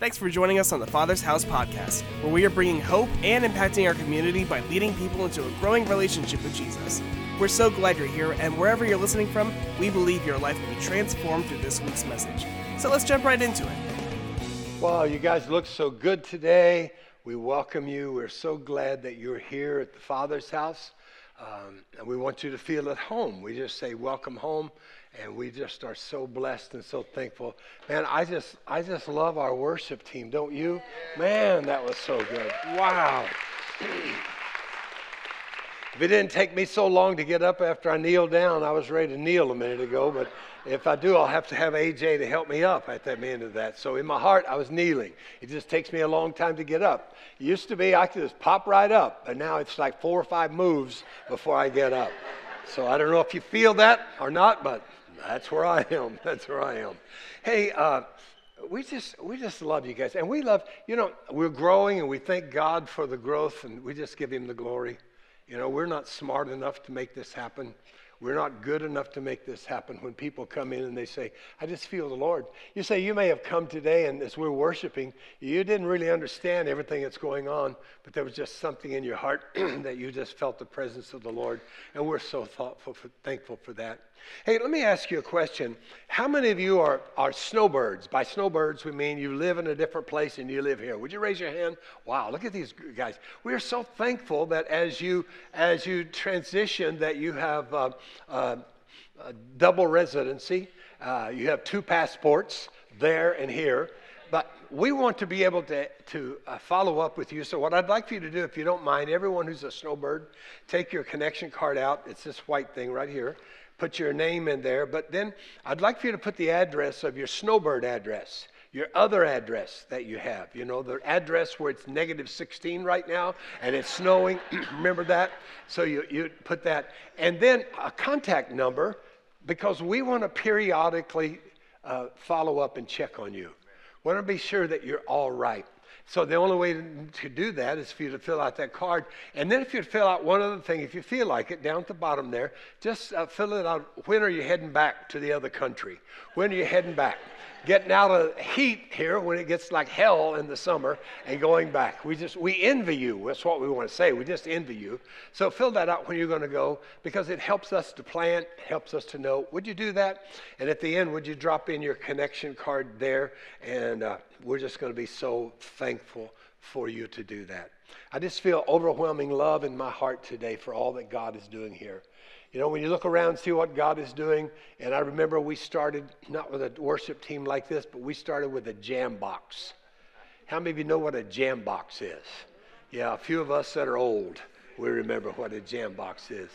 Thanks for joining us on the Father's House podcast, where we are bringing hope and impacting our community by leading people into a growing relationship with Jesus. We're so glad you're here, and wherever you're listening from, we believe your life will be transformed through this week's message. So let's jump right into it. Wow, you guys look so good today. We welcome you. We're so glad that you're here at the Father's house. Um, and we want you to feel at home. We just say, welcome home. And we just are so blessed and so thankful. Man, I just, I just love our worship team, don't you? Man, that was so good. Wow. If it didn't take me so long to get up after I kneeled down, I was ready to kneel a minute ago. But if I do, I'll have to have AJ to help me up at the end of that. So in my heart, I was kneeling. It just takes me a long time to get up. It used to be I could just pop right up, but now it's like four or five moves before I get up. So I don't know if you feel that or not, but that's where I am. That's where I am. Hey, uh, we just we just love you guys, and we love you know we're growing, and we thank God for the growth, and we just give Him the glory. You know, we're not smart enough to make this happen. We're not good enough to make this happen. When people come in and they say, I just feel the Lord. You say, You may have come today, and as we're worshiping, you didn't really understand everything that's going on, but there was just something in your heart that you just felt the presence of the Lord. And we're so thoughtful for, thankful for that. Hey, let me ask you a question. How many of you are, are snowbirds? By snowbirds, we mean you live in a different place and you live here. Would you raise your hand? Wow, look at these guys. We are so thankful that as you as you transition, that you have uh, uh, double residency. Uh, you have two passports there and here. But we want to be able to, to uh, follow up with you. So, what I'd like for you to do, if you don't mind, everyone who's a snowbird, take your connection card out. It's this white thing right here put your name in there. But then I'd like for you to put the address of your snowbird address, your other address that you have. You know, the address where it's negative 16 right now and it's snowing. Remember that? So you, you put that. And then a contact number because we want to periodically uh, follow up and check on you. We want to be sure that you're all right. So the only way to do that is for you to fill out that card. And then if you fill out one other thing, if you feel like it, down at the bottom there, just uh, fill it out. When are you heading back to the other country? When are you heading back? Getting out of heat here when it gets like hell in the summer and going back. We just, we envy you. That's what we want to say. We just envy you. So fill that out when you're going to go because it helps us to plan, helps us to know. Would you do that? And at the end, would you drop in your connection card there? And uh, we're just going to be so thankful for you to do that. I just feel overwhelming love in my heart today for all that God is doing here. You know, when you look around see what God is doing, and I remember we started not with a worship team like this, but we started with a jam box. How many of you know what a jam box is? Yeah, a few of us that are old, we remember what a jam box is.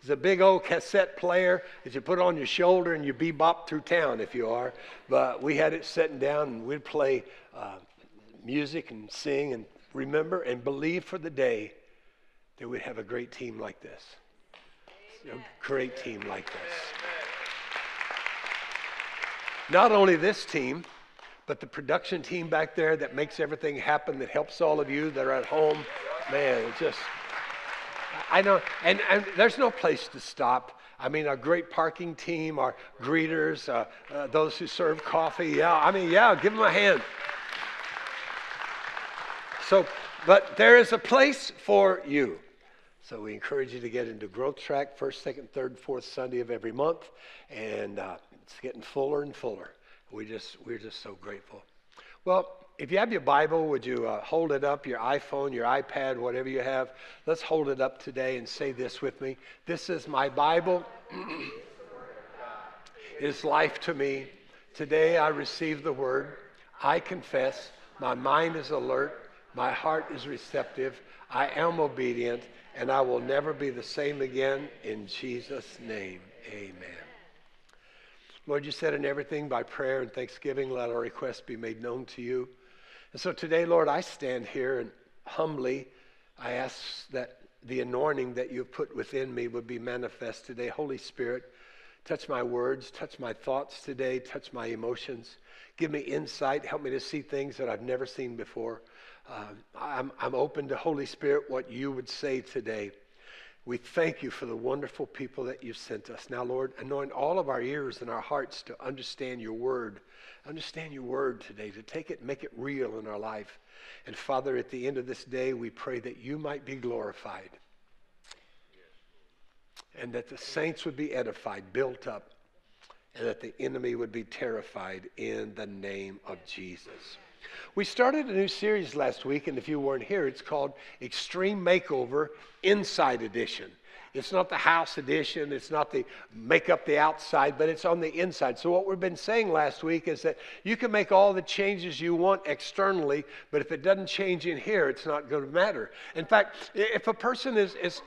It's a big old cassette player that you put on your shoulder and you bebop through town if you are. But we had it sitting down and we'd play uh, music and sing and remember and believe for the day that we'd have a great team like this a great team like this. Not only this team, but the production team back there that makes everything happen, that helps all of you that are at home. Man, it just, I know, and, and there's no place to stop. I mean, our great parking team, our greeters, uh, uh, those who serve coffee. Yeah, I mean, yeah, give them a hand. So, but there is a place for you. So we encourage you to get into Growth Track first, second, third, fourth Sunday of every month, and uh, it's getting fuller and fuller. We just we're just so grateful. Well, if you have your Bible, would you uh, hold it up, your iPhone, your iPad, whatever you have? Let's hold it up today and say this with me. This is my Bible. it is life to me. Today I receive the word. I confess. My mind is alert. My heart is receptive. I am obedient and I will never be the same again. In Jesus' name, amen. Lord, you said in everything by prayer and thanksgiving, let our requests be made known to you. And so today, Lord, I stand here and humbly I ask that the anointing that you've put within me would be manifest today. Holy Spirit, touch my words, touch my thoughts today, touch my emotions. Give me insight, help me to see things that I've never seen before. Uh, I'm, I'm open to Holy Spirit, what you would say today. We thank you for the wonderful people that you've sent us. Now, Lord, anoint all of our ears and our hearts to understand your word. Understand your word today, to take it make it real in our life. And Father, at the end of this day, we pray that you might be glorified and that the saints would be edified, built up, and that the enemy would be terrified in the name of Jesus. We started a new series last week, and if you weren't here, it's called Extreme Makeover Inside Edition. It's not the house edition, it's not the make up the outside, but it's on the inside. So, what we've been saying last week is that you can make all the changes you want externally, but if it doesn't change in here, it's not going to matter. In fact, if a person is, is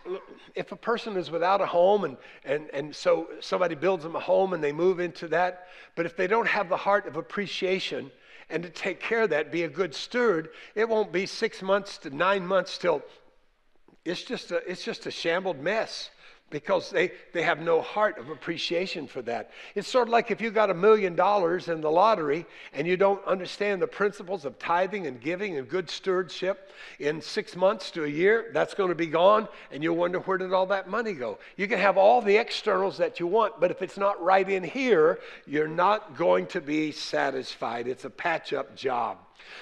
if a person is without a home and, and, and so somebody builds them a home and they move into that, but if they don't have the heart of appreciation, and to take care of that, be a good steward, it won't be six months to nine months till it's just a, it's just a shambled mess because they, they have no heart of appreciation for that. It's sort of like if you got a million dollars in the lottery and you don't understand the principles of tithing and giving and good stewardship, in six months to a year, that's going to be gone, and you'll wonder where did all that money go. You can have all the externals that you want, but if it's not right in here, you're not going to be satisfied. It's a patch up job.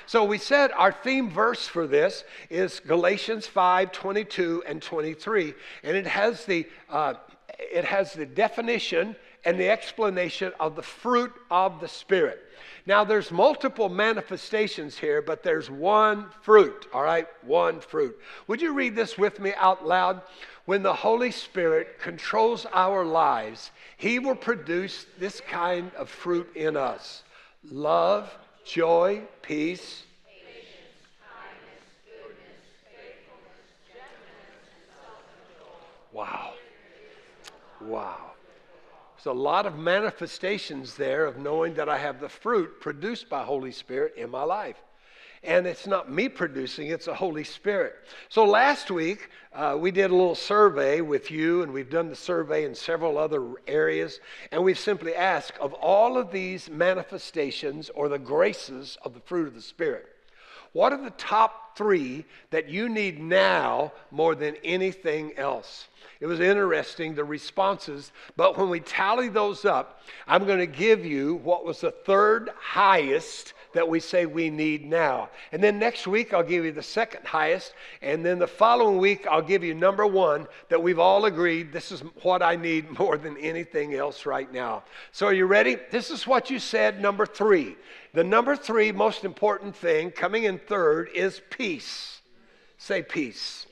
So we said our theme verse for this is Galatians 5 22 and 23. And it has the, uh, it has the definition and the explanation of the fruit of the Spirit. Now, there's multiple manifestations here, but there's one fruit, all right? One fruit. Would you read this with me out loud? When the Holy Spirit controls our lives, He will produce this kind of fruit in us love, joy, peace, Wow. Wow. There's a lot of manifestations there of knowing that I have the fruit produced by Holy Spirit in my life. And it's not me producing, it's the Holy Spirit. So last week, uh, we did a little survey with you, and we've done the survey in several other areas. And we've simply asked of all of these manifestations or the graces of the fruit of the Spirit, what are the top three that you need now more than anything else? It was interesting, the responses. But when we tally those up, I'm going to give you what was the third highest that we say we need now. And then next week, I'll give you the second highest. And then the following week, I'll give you number one that we've all agreed this is what I need more than anything else right now. So, are you ready? This is what you said, number three. The number three most important thing coming in third is peace. Say peace.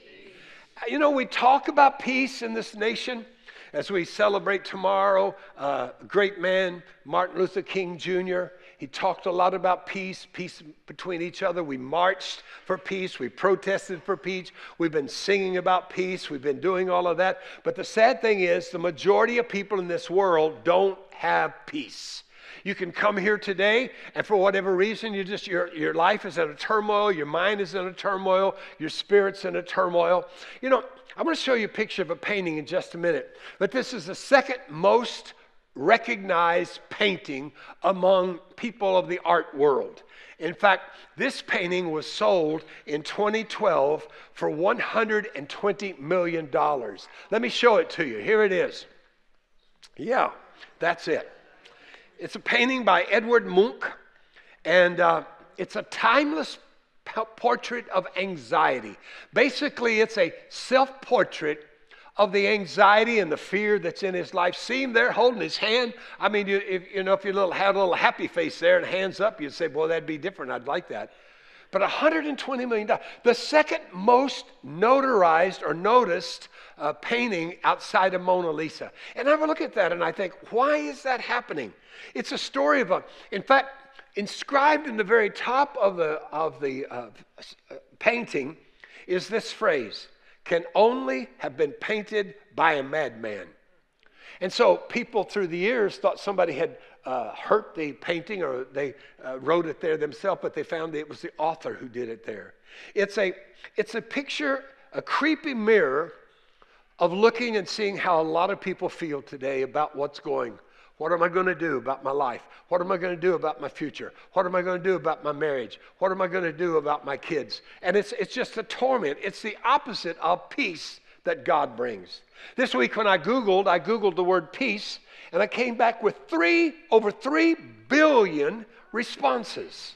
You know, we talk about peace in this nation as we celebrate tomorrow. Uh, great man, Martin Luther King Jr., he talked a lot about peace, peace between each other. We marched for peace. We protested for peace. We've been singing about peace. We've been doing all of that. But the sad thing is, the majority of people in this world don't have peace. You can come here today, and for whatever reason, you just your, your life is in a turmoil, your mind is in a turmoil, your spirit's in a turmoil. You know, I'm going to show you a picture of a painting in just a minute. But this is the second most recognized painting among people of the art world. In fact, this painting was sold in 2012 for $120 million. Let me show it to you. Here it is. Yeah, that's it. It's a painting by Edward Munch, and uh, it's a timeless portrait of anxiety. Basically, it's a self portrait of the anxiety and the fear that's in his life. See him there holding his hand. I mean, you, if, you know, if you little, had a little happy face there and hands up, you'd say, "Boy, that'd be different. I'd like that." But 120 million dollars, the second most notarized or noticed uh, painting outside of Mona Lisa. And I look at that and I think, why is that happening? It's a story of a, in fact, inscribed in the very top of the of the uh, painting is this phrase can only have been painted by a madman. And so people through the years thought somebody had uh, hurt the painting or they uh, wrote it there themselves, but they found it was the author who did it there. It's a, it's a picture, a creepy mirror of looking and seeing how a lot of people feel today about what's going what am I going to do about my life? What am I going to do about my future? What am I going to do about my marriage? What am I going to do about my kids? And it's, it's just a torment. It's the opposite of peace that God brings. This week when I Googled, I Googled the word peace, and I came back with three, over three billion responses.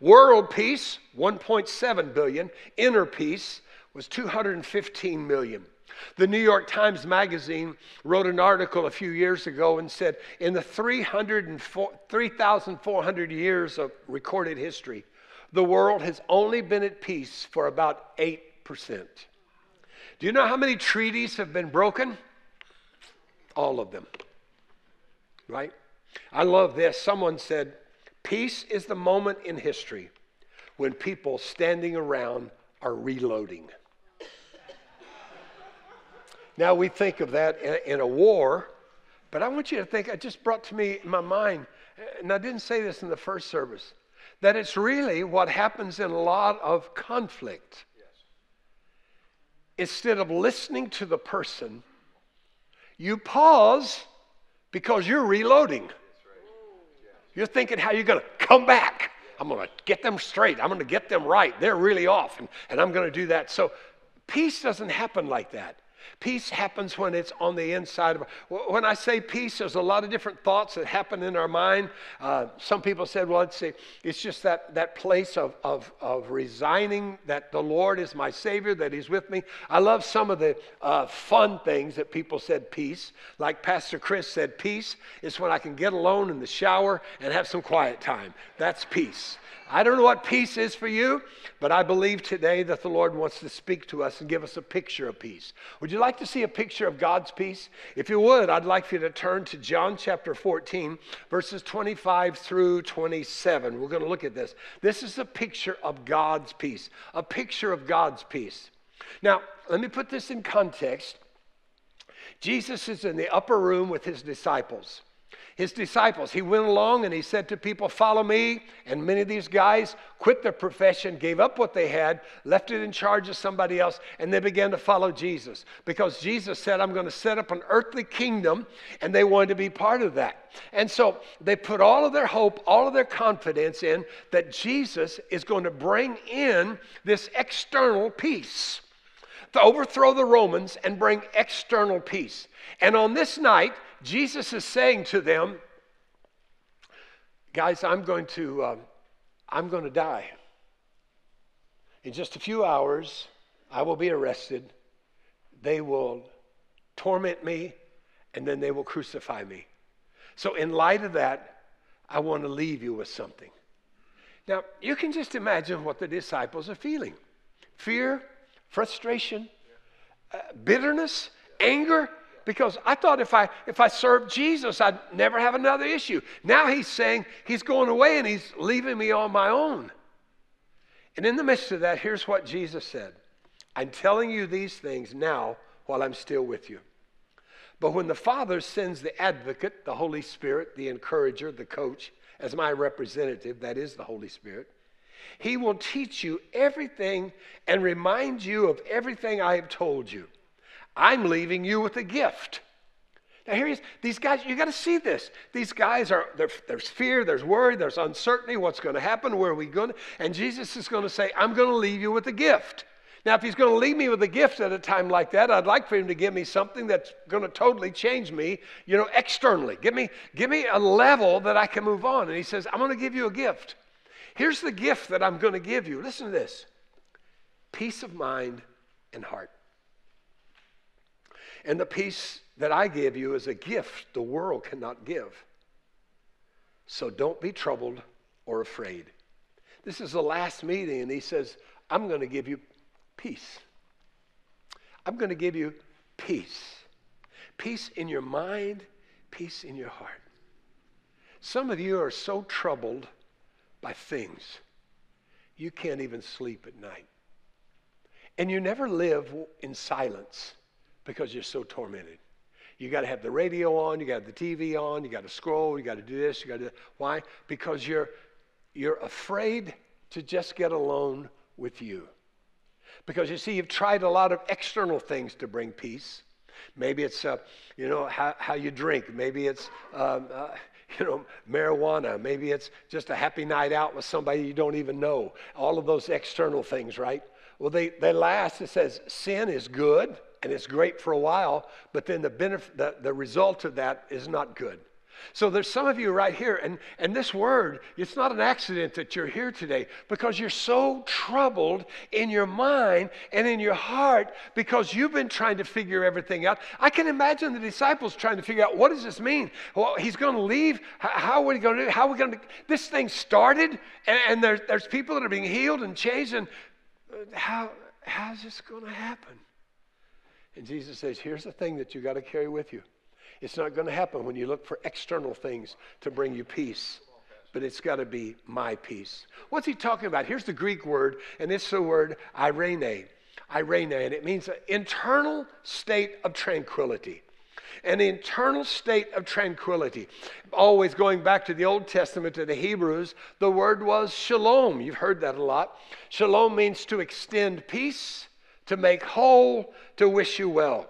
World peace, 1.7 billion. Inner peace was 215 million. The New York Times Magazine wrote an article a few years ago and said in the 3,400 years of recorded history, the world has only been at peace for about 8%. Do you know how many treaties have been broken? All of them. Right? I love this. Someone said, Peace is the moment in history when people standing around are reloading. Now we think of that in, a war, but I want you to think, it just brought to me in my mind, and I didn't say this in the first service, that it's really what happens in a lot of conflict. Yes. Instead of listening to the person, you pause because you're reloading. You're thinking how you're going to come back. I'm going to get them straight. I'm going to get them right. They're really off, and, and I'm going to do that. So peace doesn't happen like that. Peace happens when it's on the inside of. When I say peace, there's a lot of different thoughts that happen in our mind. Uh, some people said, well, let's see, it's just that, that place of, of, of resigning that the Lord is my Savior, that He's with me. I love some of the uh, fun things that people said peace. Like Pastor Chris said, peace is when I can get alone in the shower and have some quiet time. That's peace. I don't know what peace is for you, but I believe today that the Lord wants to speak to us and give us a picture of peace. Would you like to see a picture of God's peace? If you would, I'd like for you to turn to John chapter 14, verses 25 through 27. We're going to look at this. This is a picture of God's peace, a picture of God's peace. Now, let me put this in context. Jesus is in the upper room with his disciples his disciples. He went along and he said to people, Follow me. And many of these guys quit their profession, gave up what they had, left it in charge of somebody else, and they began to follow Jesus. Because Jesus said, I'm going to set up an earthly kingdom, and they wanted to be part of that. And so they put all of their hope, all of their confidence in that Jesus is going to bring in this external peace to overthrow the Romans and bring external peace. And on this night, Jesus is saying to them, guys, I'm going to, uh, I'm going to die. In just a few hours, I will be arrested. They will torment me, and then they will crucify me. So, in light of that, I want to leave you with something. Now, you can just imagine what the disciples are feeling fear, frustration, uh, bitterness, anger because I thought if I if I served Jesus, I'd never have another issue. Now he's saying he's going away and he's leaving me on my own. And in the midst of that, here's what Jesus said. I'm telling you these things now while I'm still with you. But when the Father sends the advocate, the Holy Spirit, the encourager, the coach, as my representative, that is the Holy Spirit, he will teach you everything and remind you of everything I have told you. I'm leaving you with a gift. Now, here he is. These guys, you got to see this. These guys are, there's fear, there's worry, there's uncertainty. What's going to happen? Where are we going? And Jesus is going to say, I'm going to leave you with a gift. Now, if he's going to leave me with a gift at a time like that, I'd like for him to give me something that's going to totally change me, you know, externally. Give me, give me a level that I can move on. And he says, I'm going to give you a gift. Here's the gift that I'm going to give you. Listen to this peace of mind and heart. And the peace that I give you is a gift the world cannot give. So don't be troubled or afraid. This is the last meeting, and he says, I'm going to give you peace. I'm going to give you peace. Peace in your mind, peace in your heart. Some of you are so troubled by things, you can't even sleep at night. And you never live in silence because you're so tormented. You got to have the radio on, you got the TV on, you got to scroll, you got to do this, you got to. Why? Because you're you're afraid to just get alone with you. Because you see, you've tried a lot of external things to bring peace. Maybe it's, uh, you know, how, how you drink. Maybe it's, um, uh, you know, marijuana. Maybe it's just a happy night out with somebody you don't even know. All of those external things, right? Well, they, they last. It says sin is good and it's great for a while, but then the, benefit, the, the result of that is not good. So there's some of you right here, and, and this word, it's not an accident that you're here today because you're so troubled in your mind and in your heart because you've been trying to figure everything out. I can imagine the disciples trying to figure out what does this mean? Well, he's going to leave. How, are we going to do? How are we going to? This thing started, and, and there's, there's people that are being healed and changed, and uh, how how's this going to happen? And Jesus says, here's the thing that you got to carry with you. It's not going to happen when you look for external things to bring you peace, but it's got to be my peace. What's he talking about? Here's the Greek word, and it's the word eirene. Eirene, and it means an internal state of tranquility. An internal state of tranquility. Always going back to the Old Testament, to the Hebrews, the word was shalom. You've heard that a lot. Shalom means to extend peace, to make whole, to wish you well.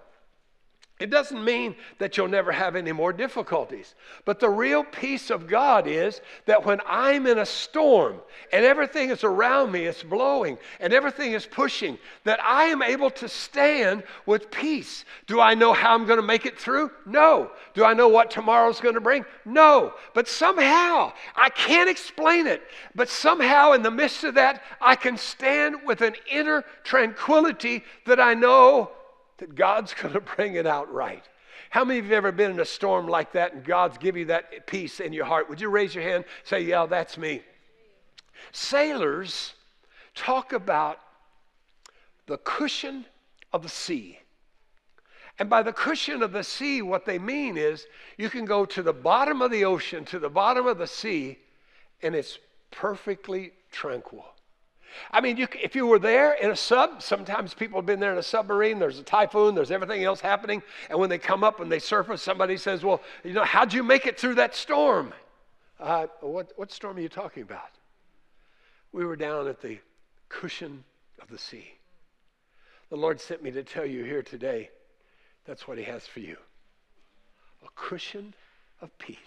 It doesn't mean that you'll never have any more difficulties. But the real peace of God is that when I'm in a storm and everything is around me it's blowing and everything is pushing, that I am able to stand with peace. Do I know how I'm going to make it through? No. Do I know what tomorrow's going to bring? No. But somehow, I can't explain it, but somehow in the midst of that, I can stand with an inner tranquility that I know that God's going to bring it out right. How many of you have ever been in a storm like that and God's give you that peace in your heart? Would you raise your hand? Say, Yeah, that's me. Sailors talk about the cushion of the sea. And by the cushion of the sea, what they mean is you can go to the bottom of the ocean, to the bottom of the sea, and it's perfectly tranquil. I mean, you, if you were there in a sub, sometimes people have been there in a submarine, there's a typhoon, there's everything else happening, and when they come up and they surface, somebody says, Well, you know, how'd you make it through that storm? Uh, what, what storm are you talking about? We were down at the cushion of the sea. The Lord sent me to tell you here today that's what He has for you a cushion of peace.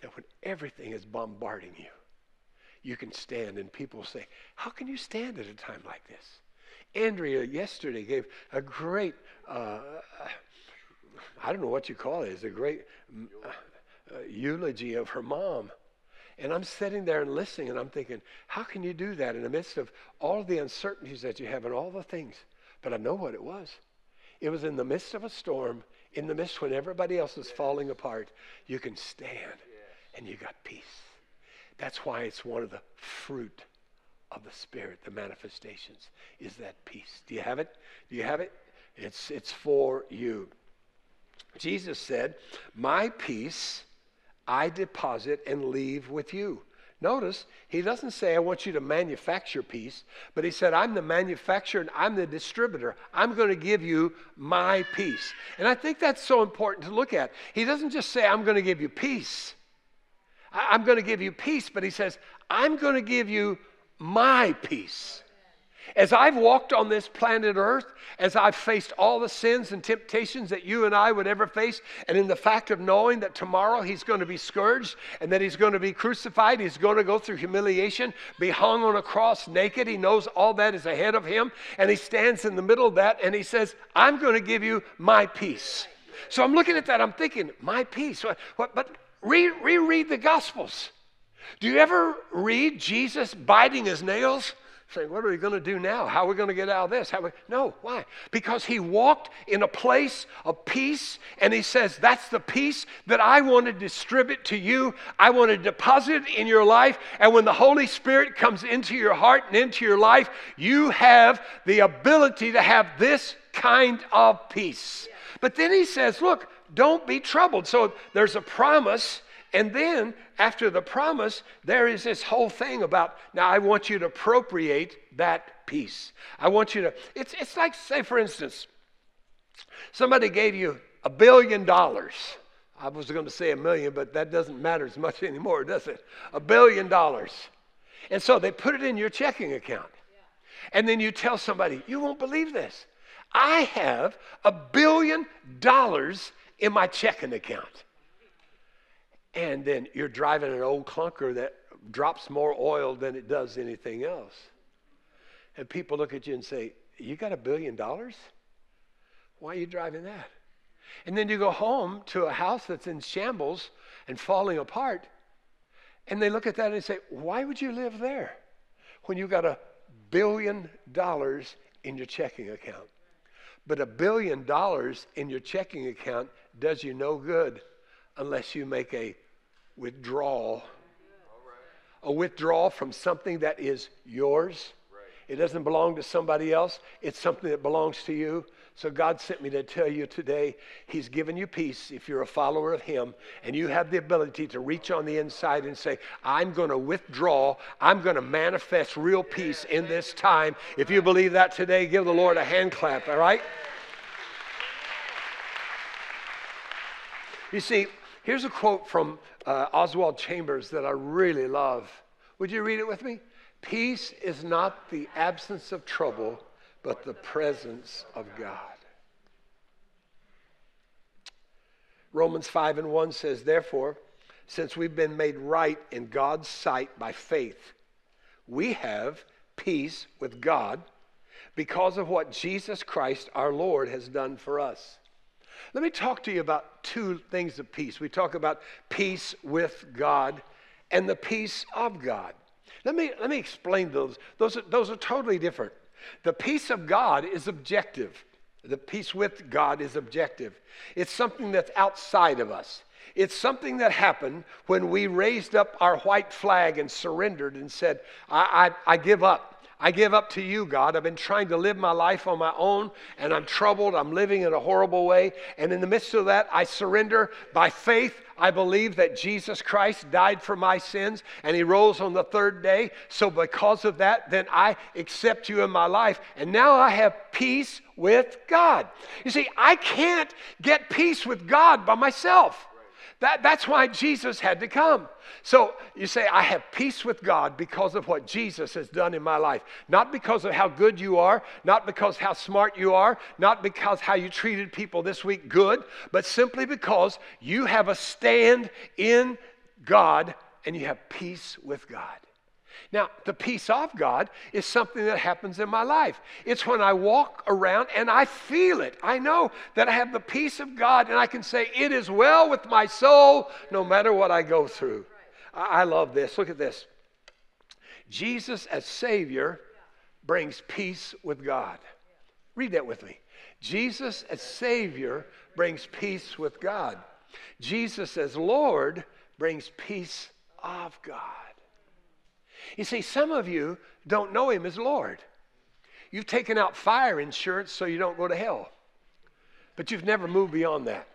That when everything is bombarding you, you can stand. And people say, How can you stand at a time like this? Andrea yesterday gave a great, uh, I don't know what you call it, it's a great uh, uh, eulogy of her mom. And I'm sitting there and listening, and I'm thinking, how can you do that in the midst of all the uncertainties that you have and all the things? But I know what it was. It was in the midst of a storm, in the midst when everybody else is falling apart, you can stand and you got peace. That's why it's one of the fruit of the Spirit, the manifestations, is that peace. Do you have it? Do you have it? It's, it's for you. Jesus said, My peace I deposit and leave with you. Notice, he doesn't say, I want you to manufacture peace, but he said, I'm the manufacturer and I'm the distributor. I'm going to give you my peace. And I think that's so important to look at. He doesn't just say, I'm going to give you peace. I'm going to give you peace, but he says, I'm going to give you my peace. As I've walked on this planet Earth, as I've faced all the sins and temptations that you and I would ever face, and in the fact of knowing that tomorrow He's going to be scourged and that He's going to be crucified, He's going to go through humiliation, be hung on a cross naked. He knows all that is ahead of Him, and He stands in the middle of that and He says, I'm going to give you my peace. So I'm looking at that, I'm thinking, my peace. What, what, but Re- reread the Gospels. Do you ever read Jesus biting his nails? Saying, what are we going to do now? How are we going to get out of this? How We... No, why? Because he walked in a place of peace and he says, That's the peace that I want to distribute to you. I want to deposit in your life. And when the Holy Spirit comes into your heart and into your life, you have the ability to have this kind of peace. But then he says, Look, don't be troubled. So there's a promise. And then after the promise, there is this whole thing about now I want you to appropriate that peace. I want you to, it's, it's like, say, for instance, somebody gave you a billion dollars. I was going to say a million, but that doesn't matter as much anymore, does it? A billion dollars. And so they put it in your checking account. And then you tell somebody, you won't believe this. I have a billion dollars in my checking account. And then you're driving an old clunker that drops more oil than it does anything else. And people look at you and say, You got a billion dollars? Why are you driving that? And then you go home to a house that's in shambles and falling apart, and they look at that and say, Why would you live there when you got a billion dollars in your checking account? But a billion dollars in your checking account does you no good unless you make a withdrawal. A withdrawal from something that is yours. It doesn't belong to somebody else, it's something that belongs to you. So God sent me to tell you today, He's given you peace if you're a follower of Him and you have the ability to reach on the inside and say, I'm going to withdraw. I'm going to manifest real peace in this time. If you believe that today, give the Lord a hand clap, all right? You see, here's a quote from uh, Oswald Chambers that I really love. Would you read it with me? Peace is not the absence of trouble, but the presence of God. Romans 5 and 1 says, Therefore, since we've been made right in God's sight by faith, we have peace with God because of what Jesus Christ our Lord has done for us. Let me talk to you about two things of peace. We talk about peace with God and the peace of God. Let me, let me explain those. Those are, those are totally different. The peace of God is objective. The peace with God is objective. It's something that's outside of us. It's something that happened when we raised up our white flag and surrendered and said, I, I, I give up. I give up to you, God. I've been trying to live my life on my own, and I'm troubled. I'm living in a horrible way. And in the midst of that, I surrender by faith. I believe that Jesus Christ died for my sins and he rose on the third day. So, because of that, then I accept you in my life. And now I have peace with God. You see, I can't get peace with God by myself. That, that's why Jesus had to come. So you say, I have peace with God because of what Jesus has done in my life. Not because of how good you are, not because how smart you are, not because how you treated people this week good, but simply because you have a stand in God and you have peace with God. Now, the peace of God is something that happens in my life. It's when I walk around and I feel it. I know that I have the peace of God and I can say, It is well with my soul no matter what I go through. I, love this. Look at this. Jesus as Savior brings peace with God. Read that with me. Jesus as Savior brings peace with God. Jesus as Lord brings peace of God. You see, some of you don't know him as Lord. You've taken out fire insurance so you don't go to hell, but you've never moved beyond that.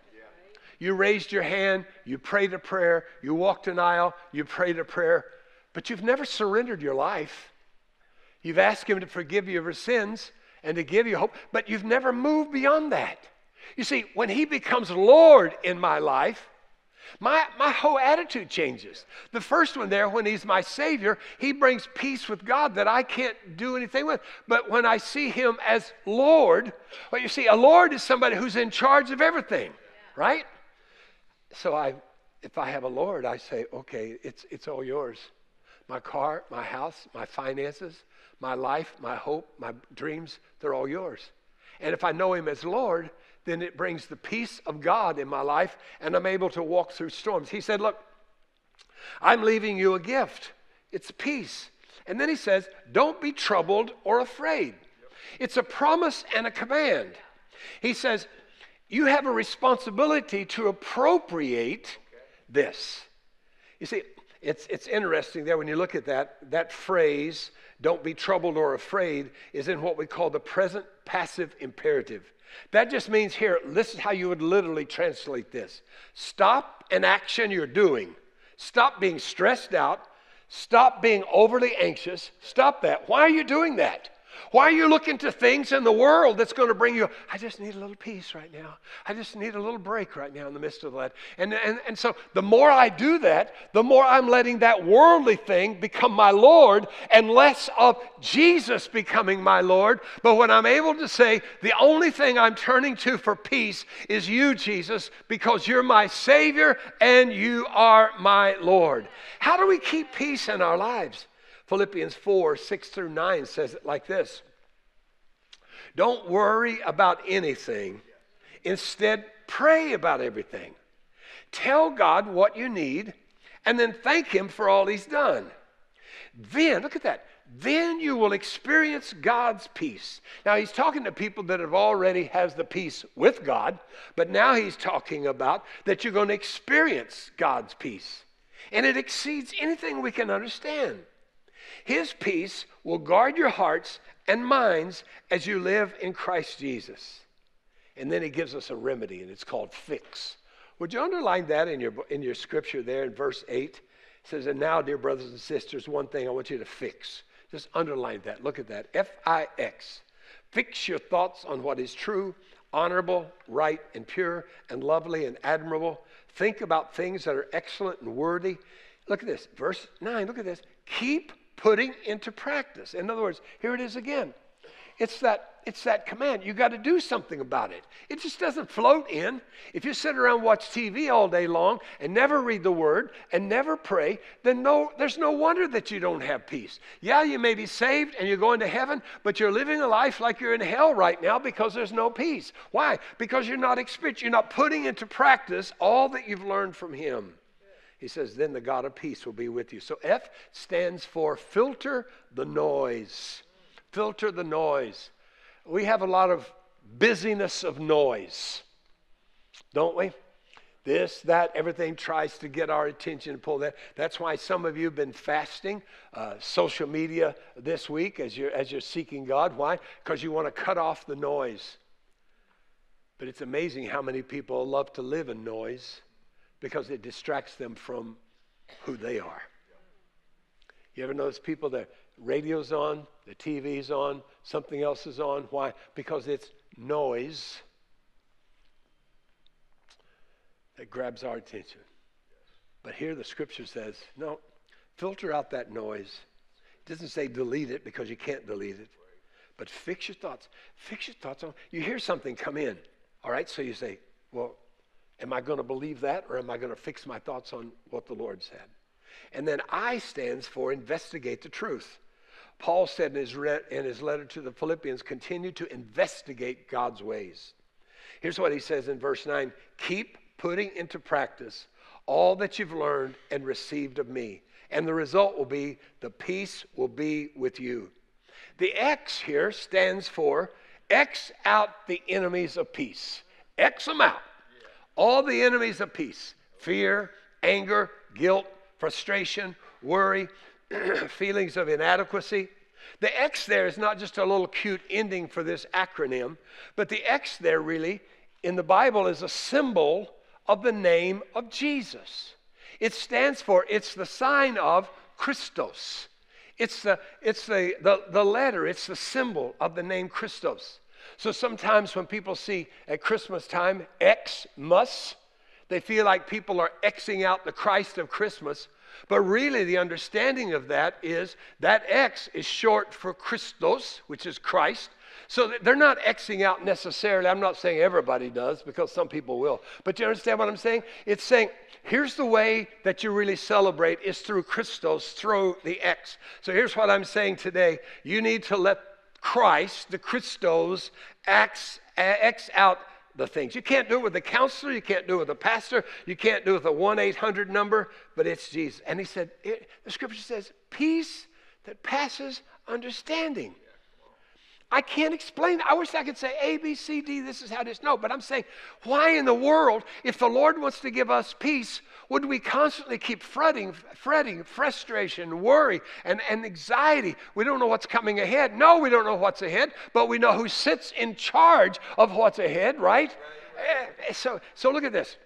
You raised your hand, you prayed a prayer, you walked an aisle, you prayed a prayer, but you've never surrendered your life. You've asked Him to forgive you of your sins and to give you hope, but you've never moved beyond that. You see, when He becomes Lord in my life, my, my whole attitude changes. The first one there, when he's my Savior, he brings peace with God that I can't do anything with. But when I see him as Lord, well, you see, a Lord is somebody who's in charge of everything, right? So I, if I have a Lord, I say, okay, it's, it's all yours. My car, my house, my finances, my life, my hope, my dreams, they're all yours. And if I know him as Lord, then it brings the peace of God in my life and I'm able to walk through storms. He said, Look, I'm leaving you a gift. It's peace. And then he says, Don't be troubled or afraid. It's a promise and a command. He says, You have a responsibility to appropriate this. You see, it's, it's interesting there when you look at that, that phrase, don't be troubled or afraid, is in what we call the present passive imperative. That just means here, this is how you would literally translate this stop an action you're doing, stop being stressed out, stop being overly anxious, stop that. Why are you doing that? Why are you looking to things in the world that's going to bring you? I just need a little peace right now. I just need a little break right now in the midst of that. And, and, and so the more I do that, the more I'm letting that worldly thing become my Lord and less of Jesus becoming my Lord. But when I'm able to say, the only thing I'm turning to for peace is you, Jesus, because you're my Savior and you are my Lord. How do we keep peace in our lives? Philippians 4 6 through 9 says it like this Don't worry about anything, Instead, pray about everything. Tell God what you need and then thank Him for all He's done. Then, look at that. Then you will experience God's peace. Now he's talking to people that have already has the peace with God, but now he's talking about that you're going to experience God's peace. And it exceeds anything we can understand. His peace will guard your hearts and minds as you live in Christ Jesus. And then he gives us a remedy, and it's called fix. Would you underline that in your, in your scripture there in verse 8? It says, And now, dear brothers and sisters, one thing I want you to fix. Just underline that. Look at that. F I X. Fix your thoughts on what is true, honorable, right, and pure, and lovely and admirable. Think about things that are excellent and worthy. Look at this. Verse 9. Look at this. Keep putting into practice. In other words, here it is again. It's that it's that command. You got to do something about it. It just doesn't float in. If you sit around watch TV all day long and never read the word and never pray, then no, there's no wonder that you don't have peace. Yeah, you may be saved and you're going to heaven, but you're living a life like you're in hell right now because there's no peace. Why? Because you're not experiencing, you're not putting into practice all that you've learned from Him. He says, then the God of peace will be with you. So F stands for filter the noise. Filter the noise. We have a lot of busyness of noise, don't we? This, that, everything tries to get our attention, and pull that. That's why some of you have been fasting, uh, social media this week as you're, as you're seeking God. Why? Because you want to cut off the noise. But it's amazing how many people love to live in noise because it distracts them from who they are. You ever notice people that radio's on, the TV's on, something else is on? Why? Because it's noise that grabs our attention. But here the scripture says, no, filter out that noise. It doesn't say delete it because you can't delete it. But fix your thoughts. Fix your thoughts on. You hear something come in. All right, so you say, well, am I going to believe that or am I going to fix my thoughts on what the Lord said? And then I stands for investigate the truth. Paul said in his, re- in his letter to the Philippians, continue to investigate God's ways. Here's what he says in verse 9 Keep putting into practice all that you've learned and received of me. And the result will be the peace will be with you. The X here stands for X out the enemies of peace. X them out. All the enemies of peace fear, anger, guilt, frustration, worry, feelings of inadequacy. The X there is not just a little cute ending for this acronym, but the X there really in the Bible is a symbol of the name of Jesus. It stands for, it's the sign of Christos. It's the, it's the, the, the letter, it's the symbol of the name Christos. So sometimes when people see at Christmas time X must, they feel like people are Xing out the Christ of Christmas. But really, the understanding of that is that X is short for Christos, which is Christ. So they're not Xing out necessarily. I'm not saying everybody does because some people will. But you understand what I'm saying? It's saying, here's the way that you really celebrate is through Christos, through the X. So here's what I'm saying today. You need to let Christ, the Christos, X, X out the things. You can't do it with a counselor, you can't do it with a pastor, you can't do it with a 1 800 number, but it's Jesus. And he said, it, the scripture says, peace that passes understanding. I can't explain. I wish I could say A, B, C, D, this is how it is. No, but I'm saying, why in the world, if the Lord wants to give us peace, would we constantly keep fretting, fretting, frustration, worry, and, and anxiety? We don't know what's coming ahead. No, we don't know what's ahead, but we know who sits in charge of what's ahead, right? right. So, so look at this.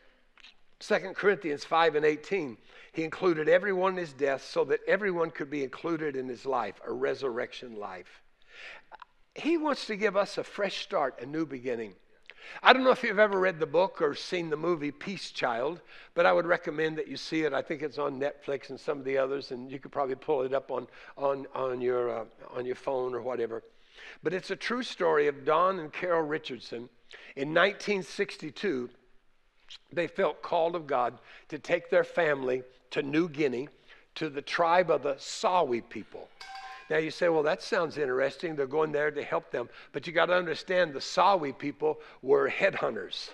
2 Corinthians 5 and 18. He included everyone in his death so that everyone could be included in his life, a resurrection life. He wants to give us a fresh start, a new beginning. I don't know if you've ever read the book or seen the movie Peace Child, but I would recommend that you see it. I think it's on Netflix and some of the others, and you could probably pull it up on, on, on, your, uh, on your phone or whatever. But it's a true story of Don and Carol Richardson. In 1962, they felt called of God to take their family to New Guinea to the tribe of the Sawi people. Now you say, well, that sounds interesting. They're going there to help them. But you got to understand the Sawi people were headhunters,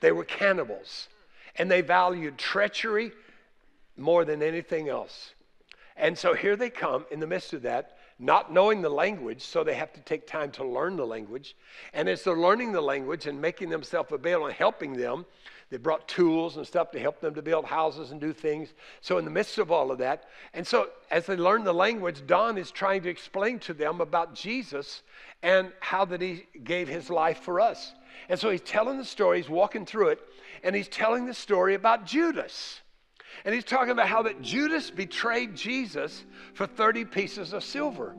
they were cannibals, and they valued treachery more than anything else. And so here they come in the midst of that, not knowing the language, so they have to take time to learn the language. And as they're learning the language and making themselves available and helping them, they brought tools and stuff to help them to build houses and do things. So, in the midst of all of that, and so as they learn the language, Don is trying to explain to them about Jesus and how that he gave his life for us. And so he's telling the story, he's walking through it, and he's telling the story about Judas. And he's talking about how that Judas betrayed Jesus for 30 pieces of silver.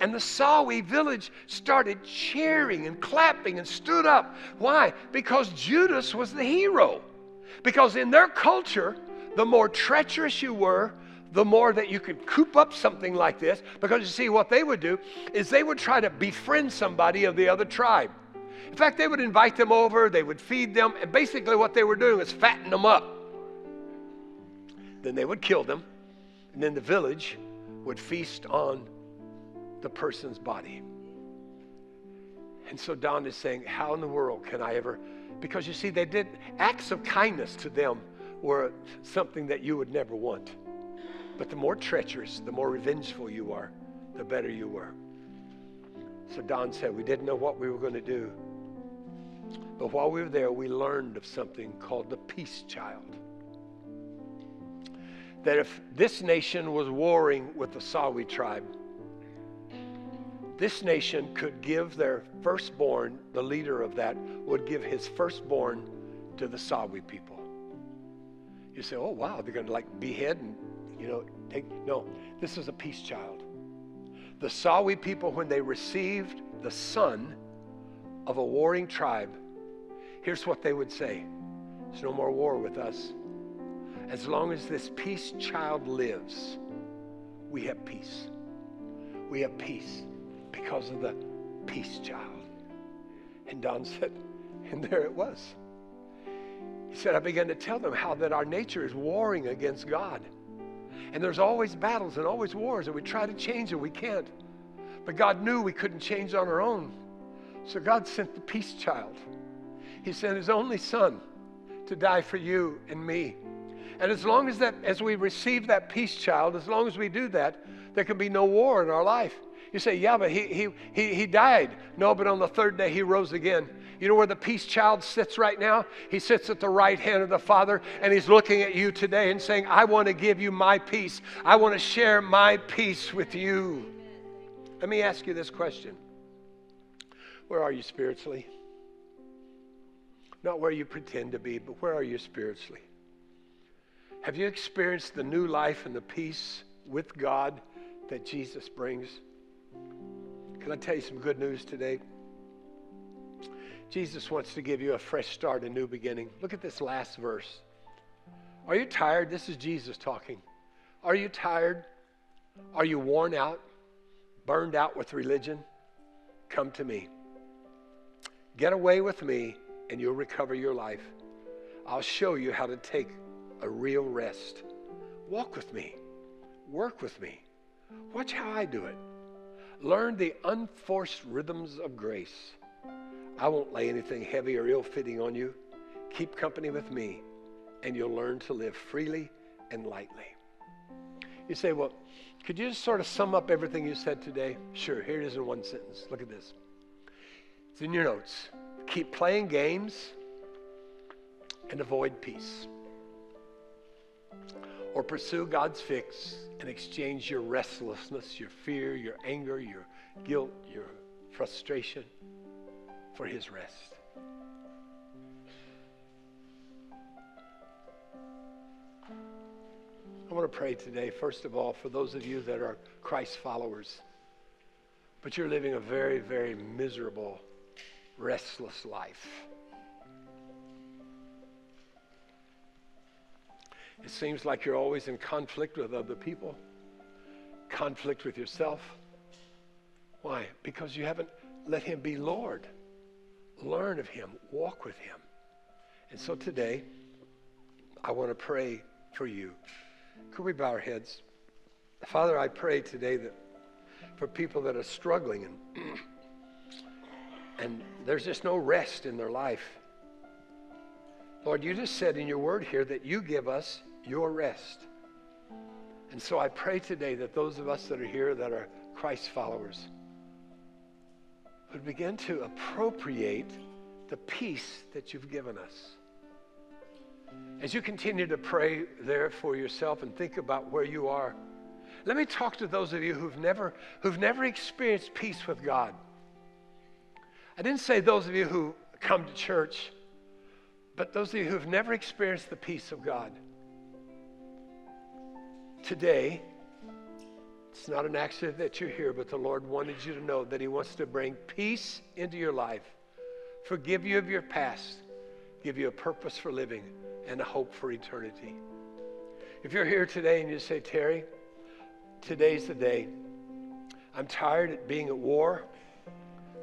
And the Sawi village started cheering and clapping and stood up. Why? Because Judas was the hero. Because in their culture, the more treacherous you were, the more that you could coop up something like this. Because you see, what they would do is they would try to befriend somebody of the other tribe. In fact, they would invite them over, they would feed them, and basically what they were doing was fatten them up. Then they would kill them, and then the village would feast on the person's body. And so Don is saying, How in the world can I ever? Because you see, they did acts of kindness to them were something that you would never want. But the more treacherous, the more revengeful you are, the better you were. So Don said, We didn't know what we were going to do. But while we were there, we learned of something called the peace child. That if this nation was warring with the Sawi tribe, this nation could give their firstborn, the leader of that would give his firstborn to the Sawi people. You say, oh, wow, they're going to like behead and, you know, take. No, this is a peace child. The Sawi people, when they received the son of a warring tribe, here's what they would say There's no more war with us. As long as this peace child lives, we have peace. We have peace because of the peace child. And Don said, and there it was. He said, I began to tell them how that our nature is warring against God. And there's always battles and always wars, and we try to change it, we can't. But God knew we couldn't change on our own. So God sent the peace child. He sent his only son to die for you and me. And as long as that as we receive that peace child, as long as we do that, there can be no war in our life. You say, yeah, but he, he, he, he died. No, but on the third day he rose again. You know where the peace child sits right now? He sits at the right hand of the Father, and he's looking at you today and saying, I want to give you my peace. I want to share my peace with you. Let me ask you this question Where are you spiritually? Not where you pretend to be, but where are you spiritually? Have you experienced the new life and the peace with God that Jesus brings? Can I tell you some good news today? Jesus wants to give you a fresh start, a new beginning. Look at this last verse. Are you tired? This is Jesus talking. Are you tired? Are you worn out? Burned out with religion? Come to me. Get away with me, and you'll recover your life. I'll show you how to take a real rest. Walk with me. Work with me. Watch how I do it. Learn the unforced rhythms of grace. I won't lay anything heavy or ill fitting on you. Keep company with me, and you'll learn to live freely and lightly. You say, well, could you just sort of sum up everything you said today? Sure, here it is in one sentence. Look at this. It's in your notes. Keep playing games and avoid peace. Or pursue God's fix and exchange your restlessness, your fear, your anger, your guilt, your frustration for His rest. I want to pray today, first of all, for those of you that are Christ followers, but you're living a very, very miserable, restless life. It seems like you're always in conflict with other people, conflict with yourself. Why? Because you haven't let Him be Lord. Learn of Him, walk with Him. And so today, I want to pray for you. Could we bow our heads? Father, I pray today that for people that are struggling and, and there's just no rest in their life. Lord, you just said in your word here that you give us your rest. And so I pray today that those of us that are here that are Christ followers would begin to appropriate the peace that you've given us. As you continue to pray there for yourself and think about where you are, let me talk to those of you who've never, who've never experienced peace with God. I didn't say those of you who come to church, but those of you who've never experienced the peace of God. Today, it's not an accident that you're here, but the Lord wanted you to know that He wants to bring peace into your life, forgive you of your past, give you a purpose for living, and a hope for eternity. If you're here today and you say, Terry, today's the day. I'm tired of being at war.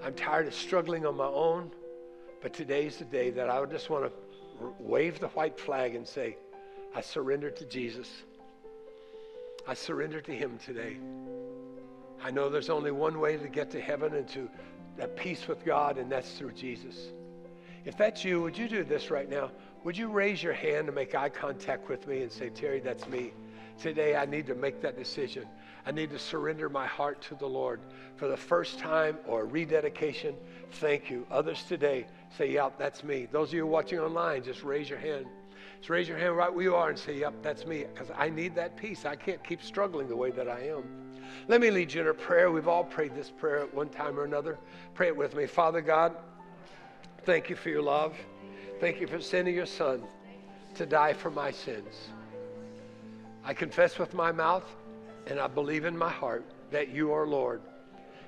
I'm tired of struggling on my own. But today's the day that I just want to wave the white flag and say, I surrender to Jesus. I surrender to Him today. I know there's only one way to get to heaven and to that peace with God, and that's through Jesus. If that's you, would you do this right now? Would you raise your hand and make eye contact with me and say, Terry, that's me. Today, I need to make that decision. I need to surrender my heart to the Lord for the first time or rededication. Thank you. Others today say, Yep, that's me. Those of you watching online, just raise your hand. Just raise your hand right where you are and say, Yep, that's me. Because I need that peace. I can't keep struggling the way that I am. Let me lead you in a prayer. We've all prayed this prayer at one time or another. Pray it with me. Father God, thank you for your love. Thank you for sending your son to die for my sins. I confess with my mouth and I believe in my heart that you are Lord.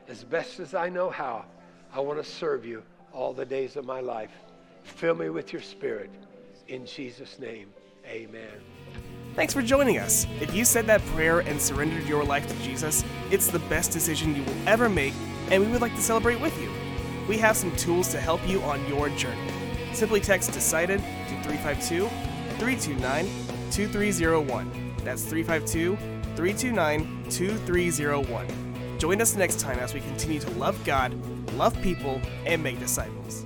As best as I know how, I want to serve you all the days of my life. Fill me with your spirit. In Jesus' name, amen. Thanks for joining us. If you said that prayer and surrendered your life to Jesus, it's the best decision you will ever make, and we would like to celebrate with you. We have some tools to help you on your journey. Simply text DECIDED to 352 329 2301. That's 352 329 2301. Join us next time as we continue to love God, love people, and make disciples.